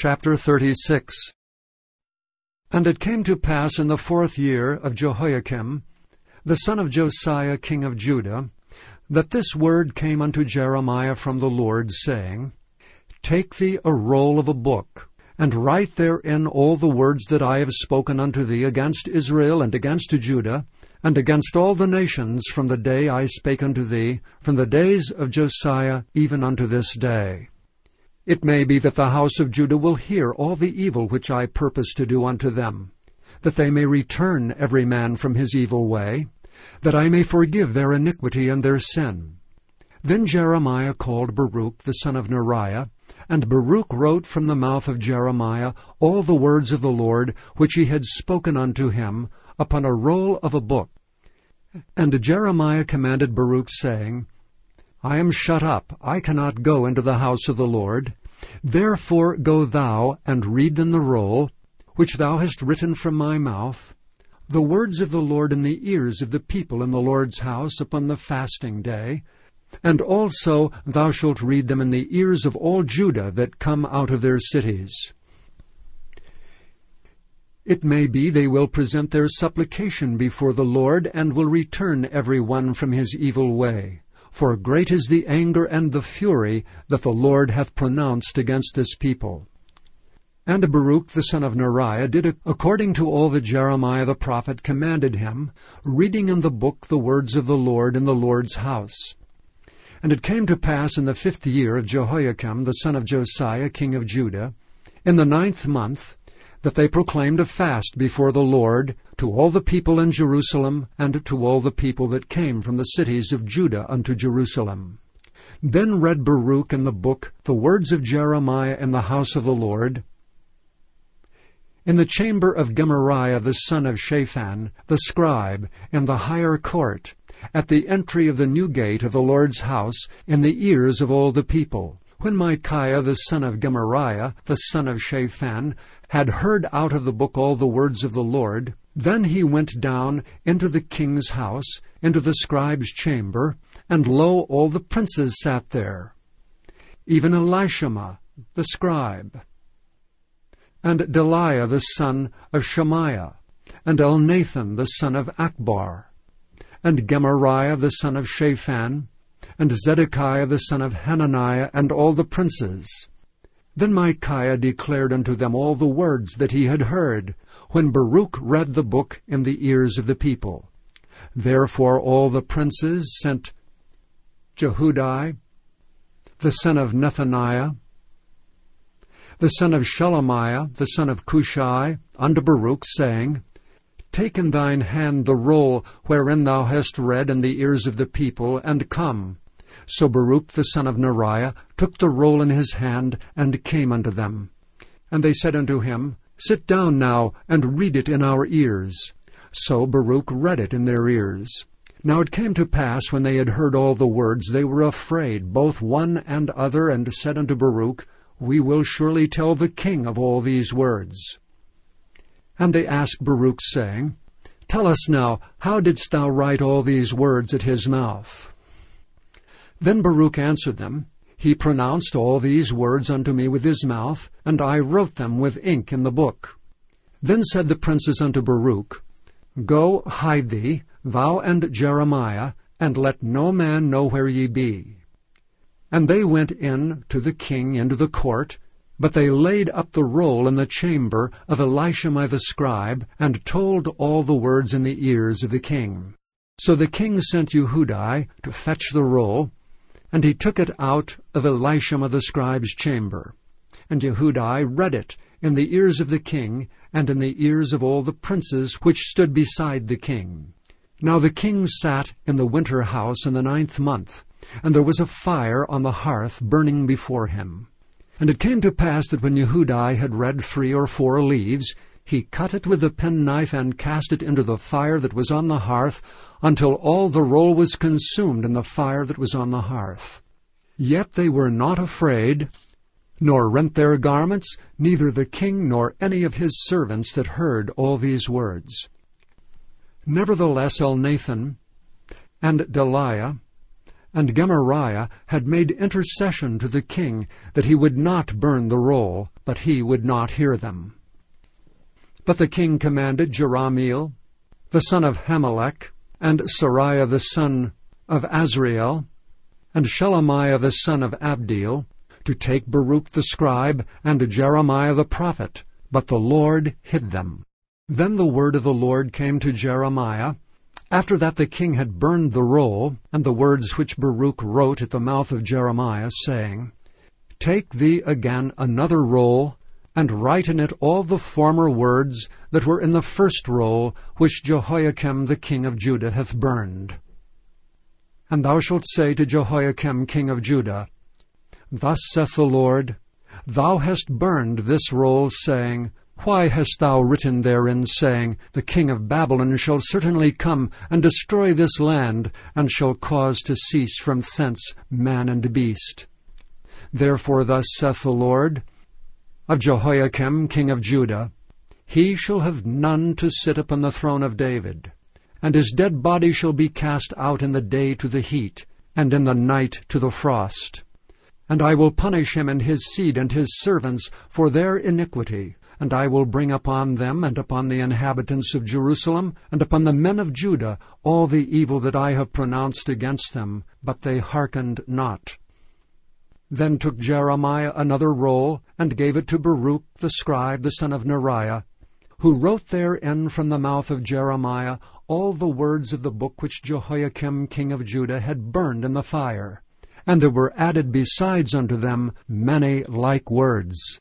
Chapter 36 And it came to pass in the fourth year of Jehoiakim, the son of Josiah king of Judah, that this word came unto Jeremiah from the Lord, saying, Take thee a roll of a book, and write therein all the words that I have spoken unto thee against Israel and against Judah, and against all the nations from the day I spake unto thee, from the days of Josiah even unto this day. It may be that the house of Judah will hear all the evil which I purpose to do unto them, that they may return every man from his evil way, that I may forgive their iniquity and their sin. Then Jeremiah called Baruch the son of Neriah, and Baruch wrote from the mouth of Jeremiah all the words of the Lord which he had spoken unto him upon a roll of a book. And Jeremiah commanded Baruch, saying, I am shut up, I cannot go into the house of the Lord. Therefore go thou and read in the roll, which thou hast written from my mouth, the words of the Lord in the ears of the people in the Lord's house upon the fasting day, and also thou shalt read them in the ears of all Judah that come out of their cities. It may be they will present their supplication before the Lord, and will return every one from his evil way. For great is the anger and the fury that the Lord hath pronounced against this people. And Baruch the son of Neriah did according to all that Jeremiah the prophet commanded him, reading in the book the words of the Lord in the Lord's house. And it came to pass in the fifth year of Jehoiakim the son of Josiah king of Judah, in the ninth month, that they proclaimed a fast before the Lord to all the people in Jerusalem and to all the people that came from the cities of Judah unto Jerusalem. Then read Baruch in the book the words of Jeremiah in the house of the Lord, in the chamber of Gemariah the son of Shaphan, the scribe, in the higher court, at the entry of the new gate of the Lord's house, in the ears of all the people. When Micaiah the son of Gemariah, the son of Shaphan, had heard out of the book all the words of the Lord, then he went down into the king's house, into the scribe's chamber, and lo, all the princes sat there, even Elishama the scribe, and Delaiah the son of Shemaiah, and Elnathan the son of Achbor, and Gemariah the son of Shaphan, and Zedekiah the son of Hananiah, and all the princes. Then Micaiah declared unto them all the words that he had heard, when Baruch read the book in the ears of the people. Therefore all the princes sent Jehudi, the son of Nethaniah, the son of Shelemiah, the son of Cushai, unto Baruch, saying, Take in thine hand the roll wherein thou hast read in the ears of the people, and come. So Baruch the son of Neriah took the roll in his hand, and came unto them. And they said unto him, Sit down now, and read it in our ears. So Baruch read it in their ears. Now it came to pass, when they had heard all the words, they were afraid, both one and other, and said unto Baruch, We will surely tell the king of all these words. And they asked Baruch, saying, Tell us now, how didst thou write all these words at his mouth? Then Baruch answered them, He pronounced all these words unto me with his mouth, and I wrote them with ink in the book. Then said the princes unto Baruch, Go hide thee, thou and Jeremiah, and let no man know where ye be. And they went in to the king into the court, but they laid up the roll in the chamber of Elishama the scribe, and told all the words in the ears of the king. So the king sent Yehudi to fetch the roll, and he took it out of Elishama the scribe's chamber. And Yehudi read it in the ears of the king, and in the ears of all the princes which stood beside the king. Now the king sat in the winter house in the ninth month, and there was a fire on the hearth burning before him. And it came to pass that when Yehudi had read three or four leaves, he cut it with the penknife and cast it into the fire that was on the hearth, until all the roll was consumed in the fire that was on the hearth. Yet they were not afraid, nor rent their garments, neither the king nor any of his servants that heard all these words. Nevertheless Elnathan, and Delaiah And Gemariah had made intercession to the king that he would not burn the roll, but he would not hear them. But the king commanded Jerahmeel, the son of Hammelech, and Seraiah the son of Azriel, and Shelemiah the son of Abdeel, to take Baruch the scribe and Jeremiah the prophet, but the Lord hid them. Then the word of the Lord came to Jeremiah, after that the king had burned the roll, and the words which Baruch wrote at the mouth of Jeremiah, saying, Take thee again another roll, and write in it all the former words that were in the first roll which Jehoiakim the king of Judah hath burned. And thou shalt say to Jehoiakim king of Judah, Thus saith the Lord, Thou hast burned this roll, saying, Why hast thou written therein, saying, The king of Babylon shall certainly come and destroy this land, and shall cause to cease from thence man and beast? Therefore thus saith the Lord, Of Jehoiakim king of Judah, He shall have none to sit upon the throne of David, and his dead body shall be cast out in the day to the heat, and in the night to the frost. And I will punish him and his seed and his servants for their iniquity. And I will bring upon them and upon the inhabitants of Jerusalem and upon the men of Judah all the evil that I have pronounced against them, but they hearkened not. Then took Jeremiah another roll, and gave it to Baruch the scribe, the son of Neriah, who wrote therein from the mouth of Jeremiah all the words of the book which Jehoiakim king of Judah had burned in the fire and there were added besides unto them many like words.